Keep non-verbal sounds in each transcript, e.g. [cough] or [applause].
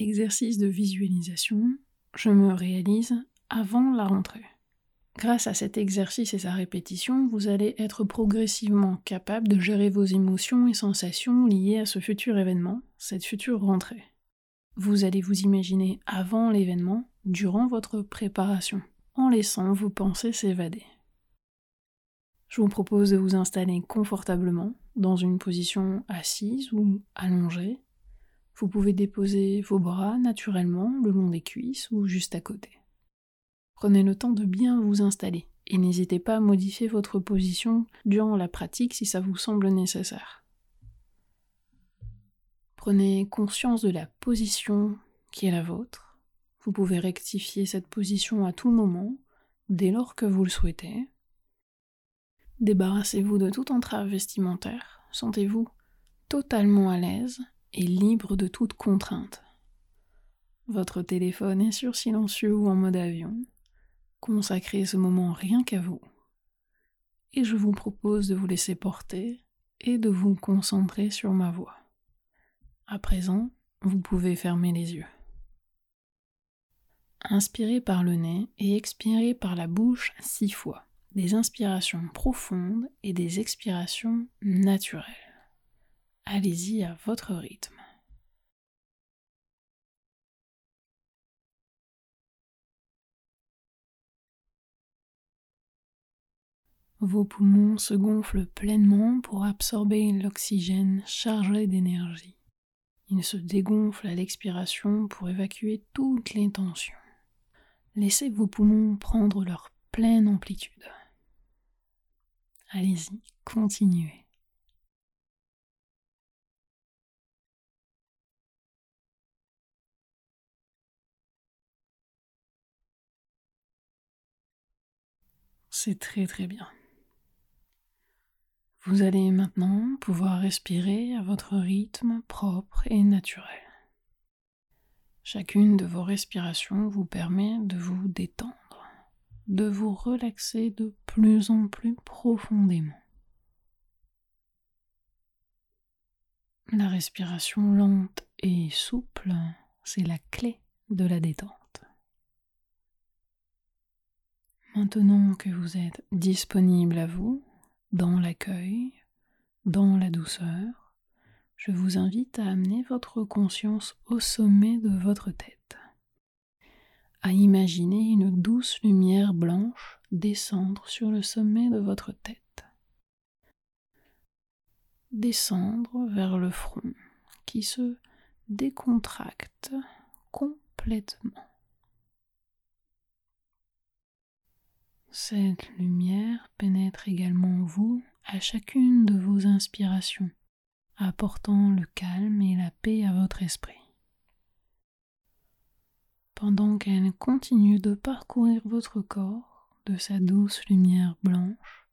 exercice de visualisation, je me réalise avant la rentrée. Grâce à cet exercice et sa répétition, vous allez être progressivement capable de gérer vos émotions et sensations liées à ce futur événement, cette future rentrée. Vous allez vous imaginer avant l'événement, durant votre préparation, en laissant vos pensées s'évader. Je vous propose de vous installer confortablement dans une position assise ou allongée. Vous pouvez déposer vos bras naturellement le long des cuisses ou juste à côté. Prenez le temps de bien vous installer et n'hésitez pas à modifier votre position durant la pratique si ça vous semble nécessaire. Prenez conscience de la position qui est la vôtre. Vous pouvez rectifier cette position à tout moment, dès lors que vous le souhaitez. Débarrassez-vous de toute entrave vestimentaire. Sentez-vous totalement à l'aise et libre de toute contrainte. Votre téléphone est sur silencieux ou en mode avion. Consacrez ce moment rien qu'à vous. Et je vous propose de vous laisser porter et de vous concentrer sur ma voix. À présent, vous pouvez fermer les yeux. Inspirez par le nez et expirez par la bouche six fois. Des inspirations profondes et des expirations naturelles. Allez-y à votre rythme. Vos poumons se gonflent pleinement pour absorber l'oxygène chargé d'énergie. Ils se dégonflent à l'expiration pour évacuer toutes les tensions. Laissez vos poumons prendre leur pleine amplitude. Allez-y, continuez. C'est très très bien. Vous allez maintenant pouvoir respirer à votre rythme propre et naturel. Chacune de vos respirations vous permet de vous détendre, de vous relaxer de plus en plus profondément. La respiration lente et souple, c'est la clé de la détente. Maintenant que vous êtes disponible à vous, dans l'accueil, dans la douceur, je vous invite à amener votre conscience au sommet de votre tête, à imaginer une douce lumière blanche descendre sur le sommet de votre tête, descendre vers le front qui se décontracte complètement. Cette lumière pénètre également vous à chacune de vos inspirations, apportant le calme et la paix à votre esprit. Pendant qu'elle continue de parcourir votre corps de sa douce lumière blanche,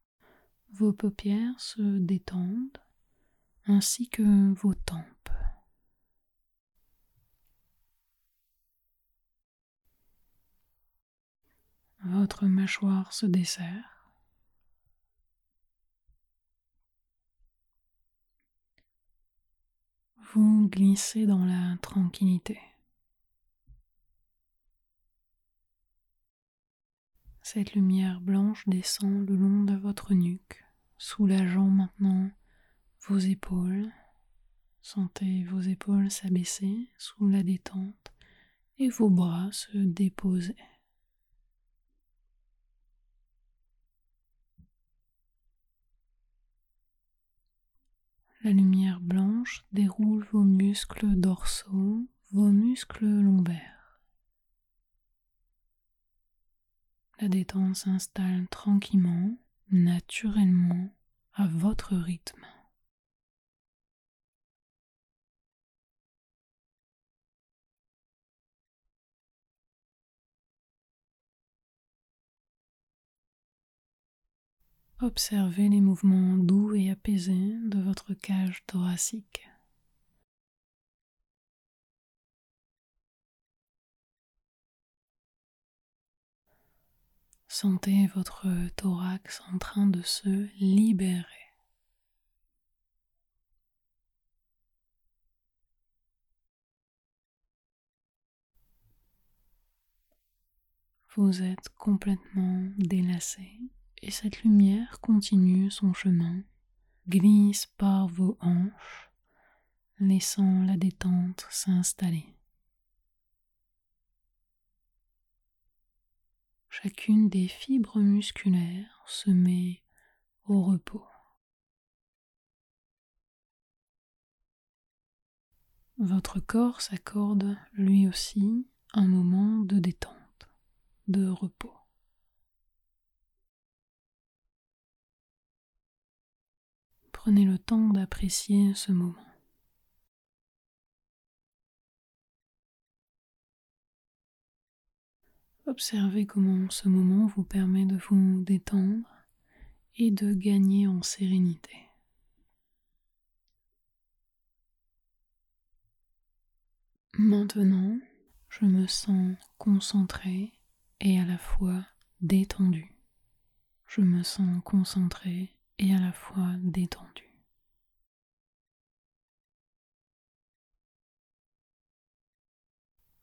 vos paupières se détendent ainsi que vos tempes. Votre mâchoire se desserre. Vous glissez dans la tranquillité. Cette lumière blanche descend le long de votre nuque, soulageant maintenant vos épaules. Sentez vos épaules s'abaisser sous la détente et vos bras se déposer. La lumière blanche déroule vos muscles dorsaux, vos muscles lombaires. La détente s'installe tranquillement, naturellement, à votre rythme. Observez les mouvements doux et apaisés de votre cage thoracique. Sentez votre thorax en train de se libérer. Vous êtes complètement délacé et cette lumière continue son chemin, glisse par vos hanches, laissant la détente s'installer. Chacune des fibres musculaires se met au repos. Votre corps s'accorde lui aussi un moment de détente, de repos. Prenez le temps d'apprécier ce moment. Observez comment ce moment vous permet de vous détendre et de gagner en sérénité. Maintenant, je me sens concentré et à la fois détendu. Je me sens concentré et à la fois détendu.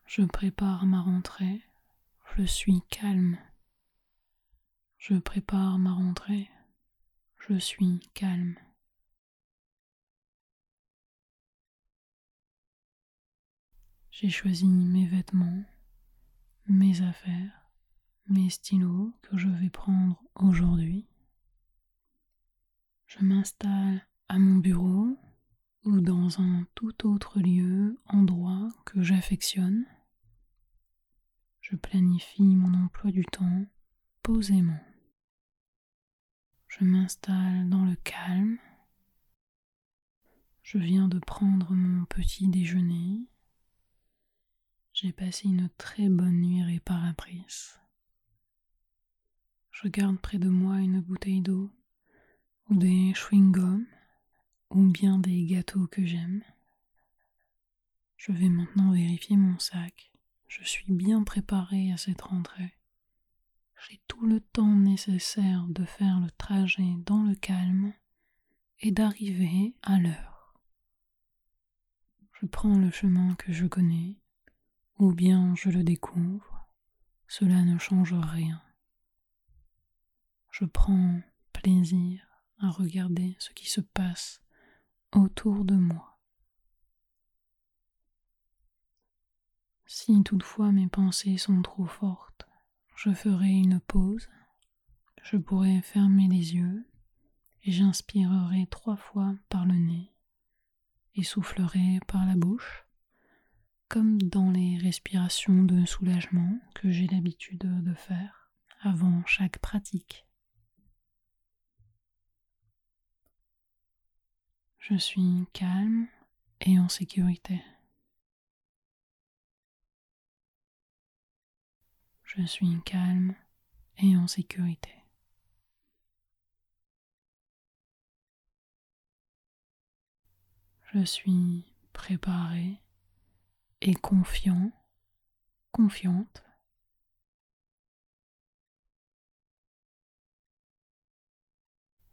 Je prépare ma rentrée, je suis calme. Je prépare ma rentrée, je suis calme. J'ai choisi mes vêtements, mes affaires, mes stylos que je vais prendre aujourd'hui. Je m'installe à mon bureau ou dans un tout autre lieu, endroit que j'affectionne. Je planifie mon emploi du temps posément. Je m'installe dans le calme. Je viens de prendre mon petit déjeuner. J'ai passé une très bonne nuit réparatrice. Je garde près de moi une bouteille d'eau ou des chewing-gums ou bien des gâteaux que j'aime. Je vais maintenant vérifier mon sac. Je suis bien préparé à cette rentrée. J'ai tout le temps nécessaire de faire le trajet dans le calme et d'arriver à l'heure. Je prends le chemin que je connais ou bien je le découvre, cela ne change rien. Je prends plaisir regarder ce qui se passe autour de moi. Si toutefois mes pensées sont trop fortes, je ferai une pause, je pourrai fermer les yeux et j'inspirerai trois fois par le nez et soufflerai par la bouche comme dans les respirations de soulagement que j'ai l'habitude de faire avant chaque pratique. Je suis calme et en sécurité. Je suis calme et en sécurité. Je suis préparé et confiant, confiante.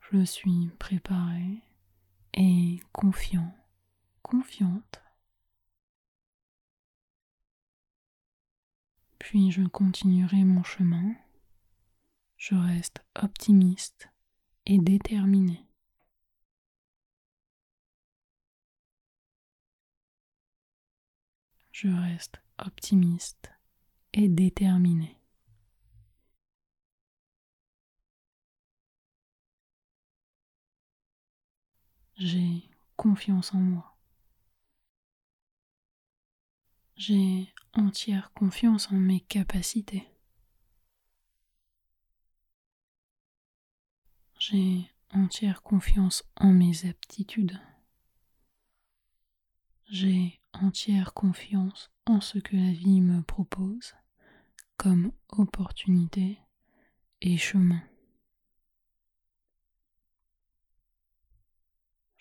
Je suis préparé et confiant, confiante. Puis je continuerai mon chemin. Je reste optimiste et déterminé. je reste optimiste et déterminé. J'ai confiance en moi. J'ai entière confiance en mes capacités. J'ai entière confiance en mes aptitudes. J'ai entière confiance en ce que la vie me propose comme opportunité et chemin.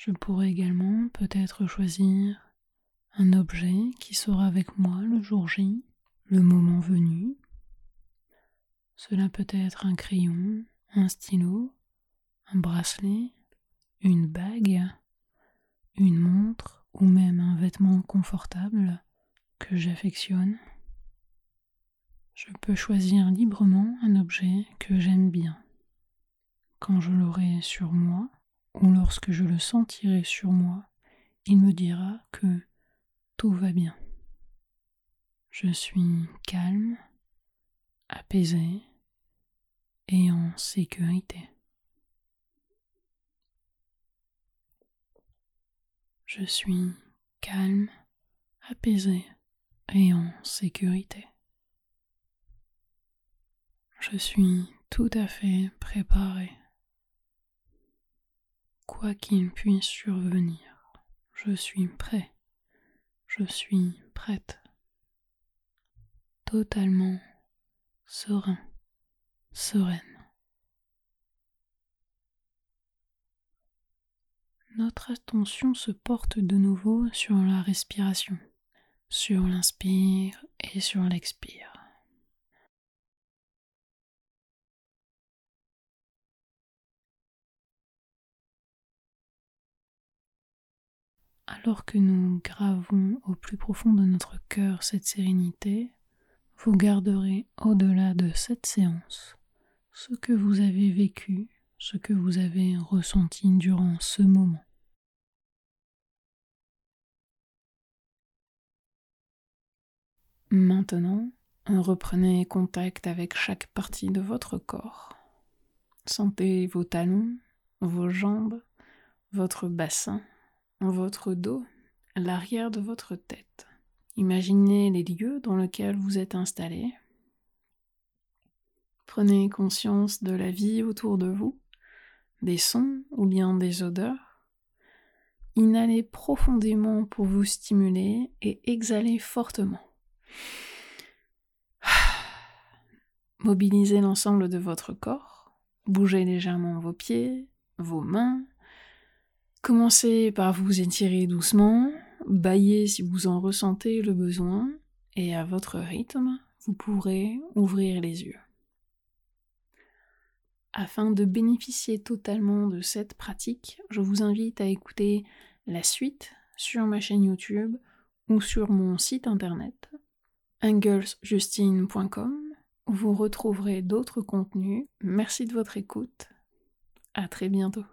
Je pourrais également peut-être choisir un objet qui sera avec moi le jour J, le moment venu. Cela peut être un crayon, un stylo, un bracelet, une bague, une montre, ou même un vêtement confortable que j'affectionne. Je peux choisir librement un objet que j'aime bien. Quand je l'aurai sur moi, ou lorsque je le sentirai sur moi, il me dira que tout va bien. Je suis calme, apaisé et en sécurité. Je suis calme, apaisé et en sécurité. Je suis tout à fait préparé. Quoi qu'il puisse survenir, je suis prêt, je suis prête, totalement serein, sereine. Notre attention se porte de nouveau sur la respiration, sur l'inspire et sur l'expire. Alors que nous gravons au plus profond de notre cœur cette sérénité, vous garderez au-delà de cette séance ce que vous avez vécu, ce que vous avez ressenti durant ce moment. Maintenant, reprenez contact avec chaque partie de votre corps. Sentez vos talons, vos jambes, votre bassin, votre dos, l'arrière de votre tête. Imaginez les lieux dans lesquels vous êtes installé. Prenez conscience de la vie autour de vous, des sons ou bien des odeurs. Inhalez profondément pour vous stimuler et exhalez fortement. [sighs] Mobilisez l'ensemble de votre corps, bougez légèrement vos pieds, vos mains, Commencez par vous étirer doucement, baillez si vous en ressentez le besoin, et à votre rythme, vous pourrez ouvrir les yeux. Afin de bénéficier totalement de cette pratique, je vous invite à écouter la suite sur ma chaîne YouTube ou sur mon site internet anglesjustine.com vous retrouverez d'autres contenus. Merci de votre écoute. À très bientôt.